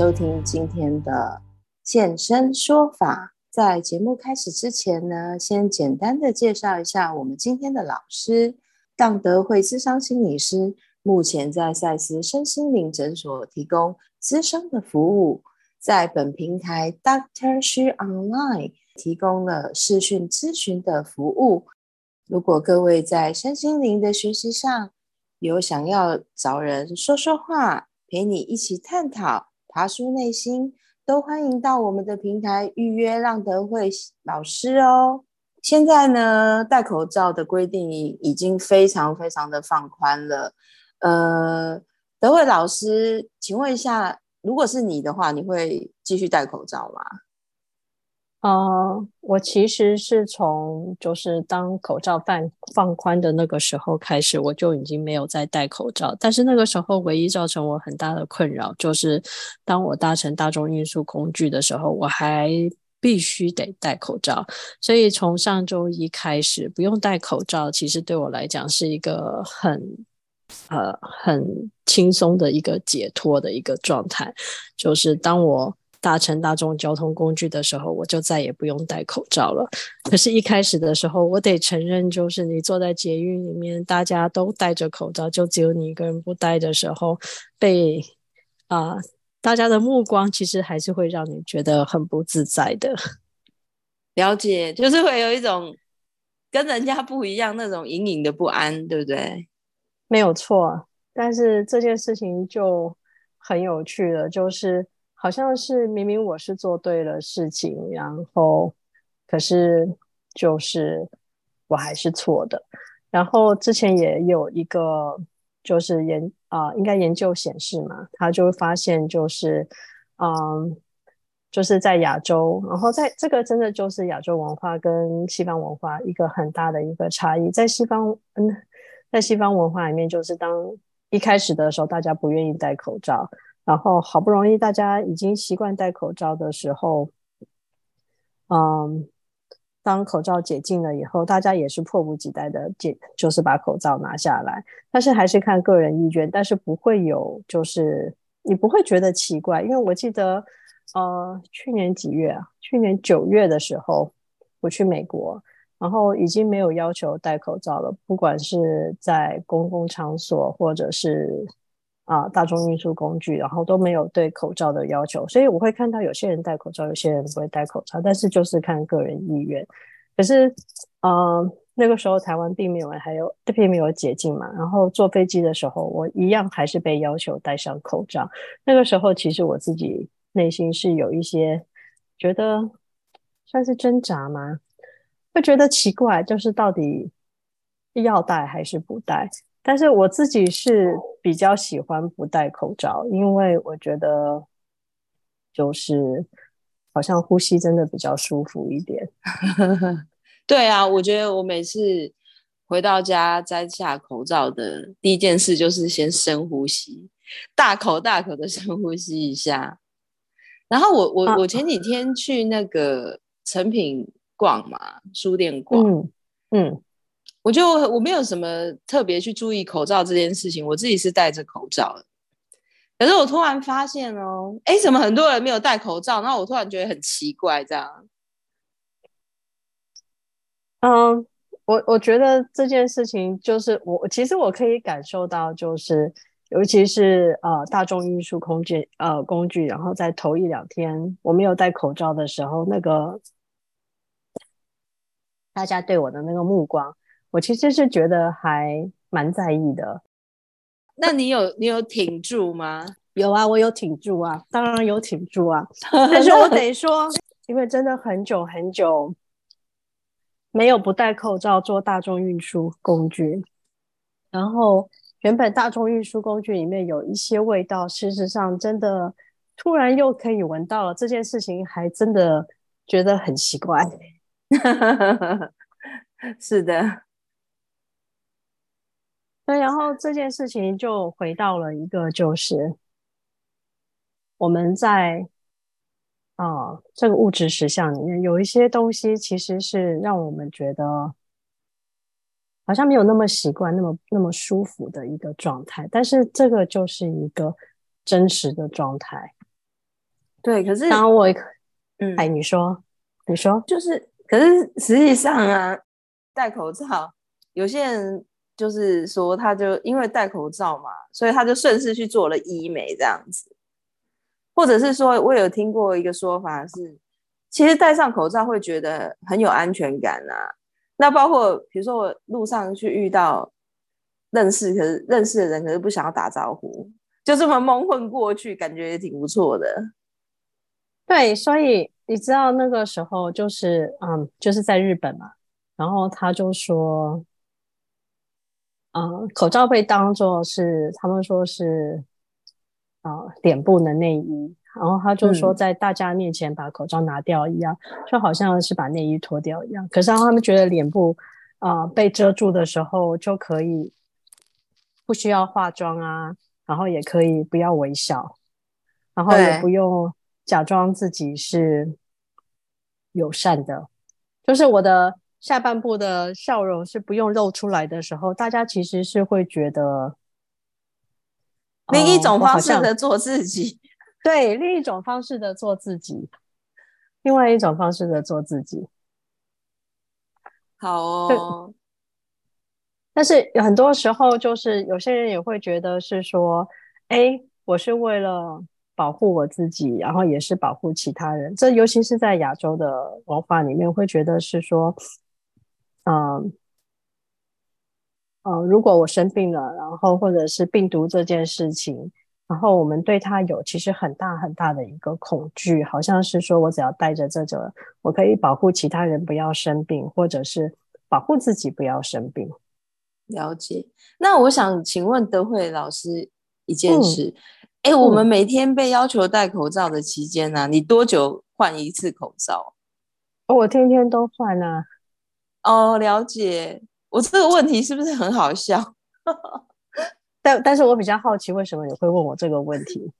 收听今天的现身说法。在节目开始之前呢，先简单的介绍一下我们今天的老师——当德慧咨商心理师，目前在赛斯身心灵诊所提供咨商的服务，在本平台 Doctor She Online 提供了视讯咨询的服务。如果各位在身心灵的学习上有想要找人说说话，陪你一起探讨、爬出内心。都欢迎到我们的平台预约让德慧老师哦。现在呢，戴口罩的规定已经非常非常的放宽了。呃，德惠老师，请问一下，如果是你的话，你会继续戴口罩吗？呃，我其实是从就是当口罩放放宽的那个时候开始，我就已经没有再戴口罩。但是那个时候，唯一造成我很大的困扰就是，当我搭乘大众运输工具的时候，我还必须得戴口罩。所以从上周一开始不用戴口罩，其实对我来讲是一个很呃很轻松的一个解脱的一个状态。就是当我搭乘大众交通工具的时候，我就再也不用戴口罩了。可是，一开始的时候，我得承认，就是你坐在捷运里面，大家都戴着口罩，就只有你一个人不戴的时候，被啊、呃、大家的目光，其实还是会让你觉得很不自在的。了解，就是会有一种跟人家不一样那种隐隐的不安，对不对？没有错，但是这件事情就很有趣了，就是。好像是明明我是做对了事情，然后可是就是我还是错的。然后之前也有一个就是研啊、应该研究显示嘛，他就发现就是嗯，就是在亚洲，然后在这个真的就是亚洲文化跟西方文化一个很大的一个差异。在西方嗯，在西方文化里面，就是当一开始的时候，大家不愿意戴口罩。然后好不容易大家已经习惯戴口罩的时候，嗯，当口罩解禁了以后，大家也是迫不及待的解，就是把口罩拿下来。但是还是看个人意愿，但是不会有，就是你不会觉得奇怪，因为我记得，呃，去年几月啊？去年九月的时候，我去美国，然后已经没有要求戴口罩了，不管是在公共场所或者是。啊，大众运输工具，然后都没有对口罩的要求，所以我会看到有些人戴口罩，有些人不会戴口罩，但是就是看个人意愿。可是，呃，那个时候台湾并没有还有并没有解禁嘛，然后坐飞机的时候，我一样还是被要求戴上口罩。那个时候，其实我自己内心是有一些觉得算是挣扎吗？会觉得奇怪，就是到底要戴还是不戴？但是我自己是比较喜欢不戴口罩，因为我觉得就是好像呼吸真的比较舒服一点。对啊，我觉得我每次回到家摘下口罩的第一件事就是先深呼吸，大口大口的深呼吸一下。然后我我、啊、我前几天去那个成品逛嘛，书店逛，嗯。嗯我就我没有什么特别去注意口罩这件事情，我自己是戴着口罩的。可是我突然发现哦，哎，怎么很多人没有戴口罩？那我突然觉得很奇怪，这样。嗯，我我觉得这件事情就是我其实我可以感受到，就是尤其是呃大众运输工具呃工具，然后在头一两天我没有戴口罩的时候，那个大家对我的那个目光。我其实是觉得还蛮在意的。那你有你有挺住吗？有啊，我有挺住啊，当然有挺住啊。但是我得 说，因为真的很久很久没有不戴口罩坐大众运输工具，然后原本大众运输工具里面有一些味道，事实上真的突然又可以闻到了，这件事情还真的觉得很奇怪。是的。对，然后这件事情就回到了一个，就是我们在啊、呃、这个物质实相里面有一些东西，其实是让我们觉得好像没有那么习惯、那么那么舒服的一个状态。但是这个就是一个真实的状态。对，可是当然我，嗯，哎，你说，你说，就是，可是实际上啊，戴口罩，有些人就是说，他就因为戴口罩嘛，所以他就顺势去做了医美这样子，或者是说，我有听过一个说法是，其实戴上口罩会觉得很有安全感啊。那包括比如说我路上去遇到认识可是认识的人，可是不想要打招呼，就这么蒙混过去，感觉也挺不错的。对，所以你知道那个时候就是，嗯，就是在日本嘛，然后他就说，嗯，口罩被当做是他们说是，啊、嗯，脸部的内衣，然后他就说在大家面前把口罩拿掉一样，嗯、就好像是把内衣脱掉一样。可是他们觉得脸部啊、呃、被遮住的时候就可以不需要化妆啊，然后也可以不要微笑，然后也不用。假装自己是友善的，就是我的下半部的笑容是不用露出来的时候，大家其实是会觉得另一种方式的做自己，对，另一种方式的做自己，另外一种方式的做自己，好哦。但是有很多时候，就是有些人也会觉得是说，哎，我是为了。保护我自己，然后也是保护其他人。这尤其是在亚洲的文化里面，会觉得是说，嗯、呃，如果我生病了，然后或者是病毒这件事情，然后我们对它有其实很大很大的一个恐惧，好像是说我只要带着这个，我可以保护其他人不要生病，或者是保护自己不要生病。了解。那我想请问德惠老师一件事。嗯哎、欸，我们每天被要求戴口罩的期间呢、啊，你多久换一次口罩？我天天都换啊。哦，了解。我这个问题是不是很好笑？但但是我比较好奇，为什么你会问我这个问题？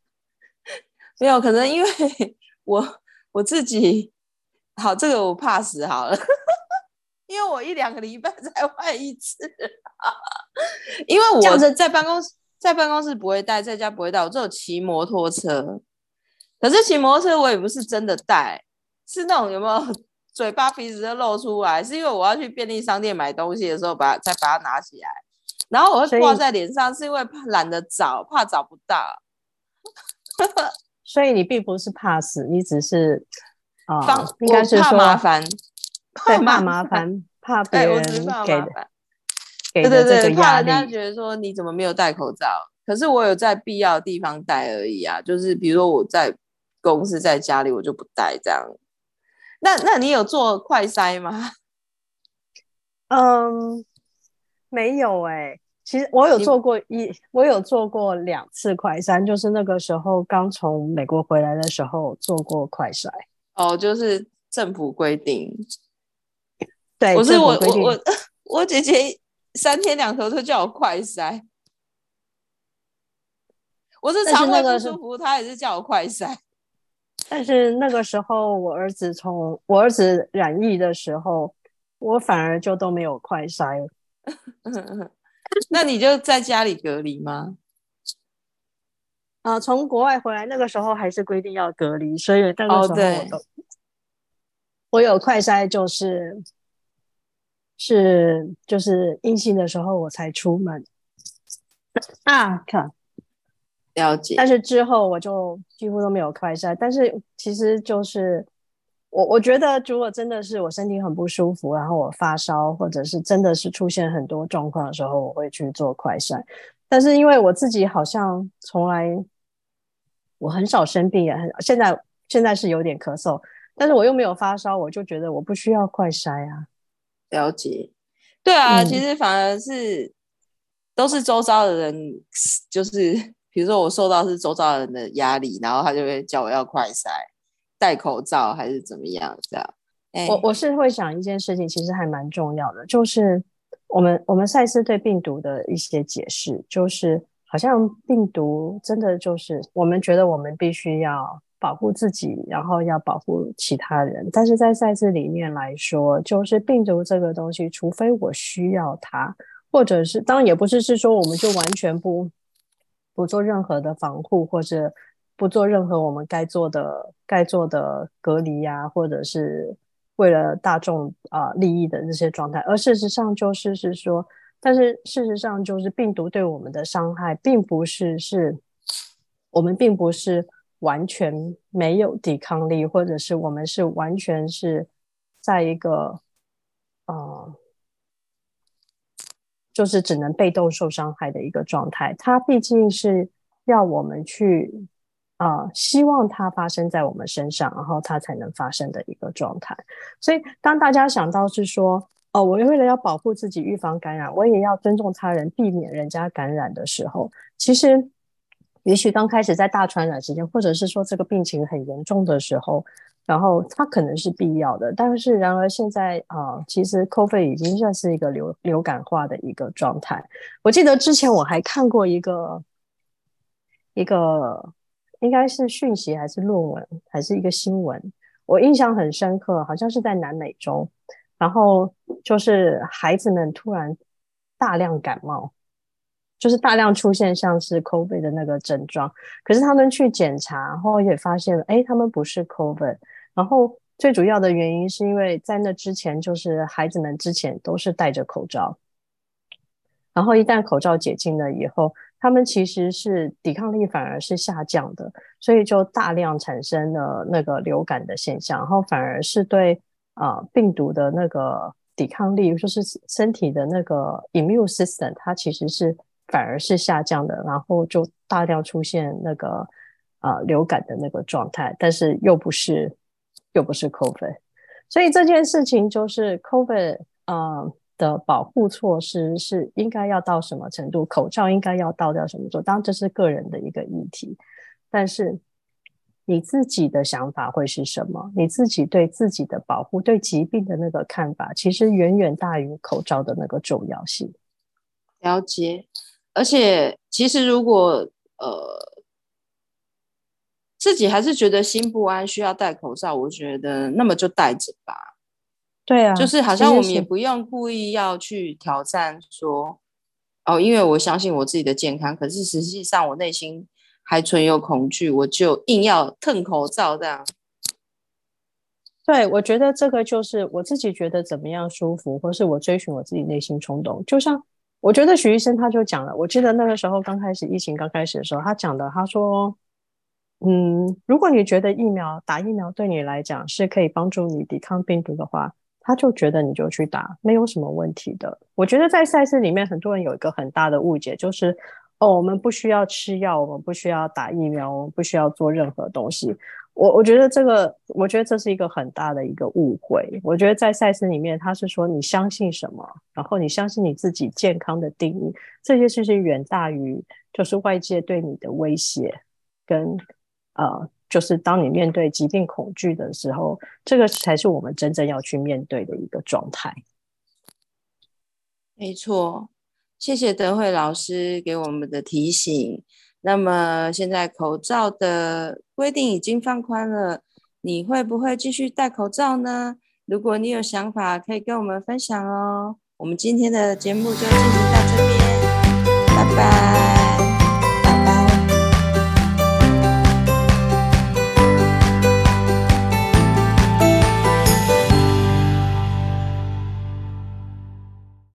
没有，可能因为 我我自己好，这个我 pass 好了，因为我一两个礼拜才换一次，因为我在办公室。在办公室不会带，在家不会带。我只有骑摩托车，可是骑摩托车我也不是真的带，是那种有没有嘴巴鼻子都露出来？是因为我要去便利商店买东西的时候把，它再把它拿起来，然后我会挂在脸上，是因为懒得找，怕找不到。所以你并不是怕死，你只是啊，方应该是怕麻烦，对，怕麻烦，怕别人给的。对对对，怕人家觉得说你怎么没有戴口罩？可是我有在必要的地方戴而已啊，就是比如说我在公司在家里我就不戴这样。那那你有做快筛吗？嗯，没有哎、欸。其实我有做过一，我有做过两次快筛，就是那个时候刚从美国回来的时候做过快筛。哦，就是政府规定。对，我是我我我 我姐姐。三天两头都叫我快筛，我是肠胃不舒服，她也是叫我快筛。但是那个时候，我儿子从我儿子染疫的时候，我反而就都没有快筛。那你就在家里隔离吗？啊、呃，从国外回来那个时候还是规定要隔离，所以那个时候我都、哦、我有快筛就是。是，就是阴性的时候我才出门啊，看了解。但是之后我就几乎都没有快筛。但是其实就是我，我觉得如果真的是我身体很不舒服，然后我发烧，或者是真的是出现很多状况的时候，我会去做快筛。但是因为我自己好像从来我很少生病，也很现在现在是有点咳嗽，但是我又没有发烧，我就觉得我不需要快筛啊。了解，对啊，嗯、其实反而是都是周遭的人，就是比如说我受到是周遭人的压力，然后他就会叫我要快塞、戴口罩还是怎么样这样。我我是会想一件事情，其实还蛮重要的，就是我们我们赛斯对病毒的一些解释，就是好像病毒真的就是我们觉得我们必须要。保护自己，然后要保护其他人。但是在赛斯里面来说，就是病毒这个东西，除非我需要它，或者是当然也不是是说我们就完全不不做任何的防护，或者不做任何我们该做的、该做的隔离呀、或者是为了大众啊、利益的这些状态。而事实上就是是说，但是事实上就是病毒对我们的伤害，并不是是，我们并不是完全没有抵抗力，或者是我们是完全是在一个呃。就是只能被动受伤害的一个状态，它毕竟是要我们去啊、希望它发生在我们身上，然后它才能发生的一个状态。所以，当大家想到是说，哦，我为了要保护自己、预防感染，我也要尊重他人、避免人家感染的时候，其实，也许刚开始在大传染时间，或者是说这个病情很严重的时候。然后它可能是必要的，但是然而现在啊、其实 COVID 已经算是一个流流感化的一个状态。我记得之前我还看过一个一个应该是讯息还是论文还是一个新闻，我印象很深刻，好像是在南美洲，然后就是孩子们突然大量感冒，就是大量出现像是 COVID 的那个症状，可是他们去检查，然后也发现，哎，他们不是 COVID。然后最主要的原因是因为在那之前，就是孩子们之前都是戴着口罩，然后一旦口罩解禁了以后，他们其实是抵抗力反而是下降的，所以就大量产生了那个流感的现象，然后反而是对啊、呃、病毒的那个抵抗力，就是身体的那个 immune system，它其实是反而是下降的，然后就大量出现那个、呃、流感的那个状态，但是又不是。又不是 COVID，所以这件事情就是 COVID 呃的保护措施是应该要到什么程度？口罩应该要到掉什么做？当然这是个人的一个议题，但是你自己的想法会是什么？你自己对自己的保护、对疾病的那个看法，其实远远大于口罩的那个重要性。了解，而且其实如果呃。自己还是觉得心不安，需要戴口罩。我觉得那么就戴着吧。对啊，就是好像我们也不用故意要去挑战说，哦，因为我相信我自己的健康。可是实际上我内心还存有恐惧，我就硬要蹭口罩这样。对，我觉得这个就是我自己觉得怎么样舒服，或是我追寻我自己内心冲动。就像我觉得许医生他就讲了，我记得那个时候刚开始疫情刚开始的时候，他讲的，他说。嗯，如果你觉得疫苗打疫苗对你来讲是可以帮助你抵抗病毒的话，他就觉得你就去打，没有什么问题的。我觉得在赛事里面，很多人有一个很大的误解，就是哦，我们不需要吃药，我们不需要打疫苗，我们不需要做任何东西。我我觉得这个，我觉得这是一个很大的一个误会。我觉得在赛事里面，他是说你相信什么，然后你相信你自己健康的定义，这些事情远大于就是外界对你的威胁跟。呃，就是当你面对疾病恐惧的时候，这个才是我们真正要去面对的一个状态。没错，谢谢德惠老师给我们的提醒。那么现在口罩的规定已经放宽了，你会不会继续戴口罩呢？如果你有想法，可以跟我们分享哦。我们今天的节目就进行到这边，拜拜。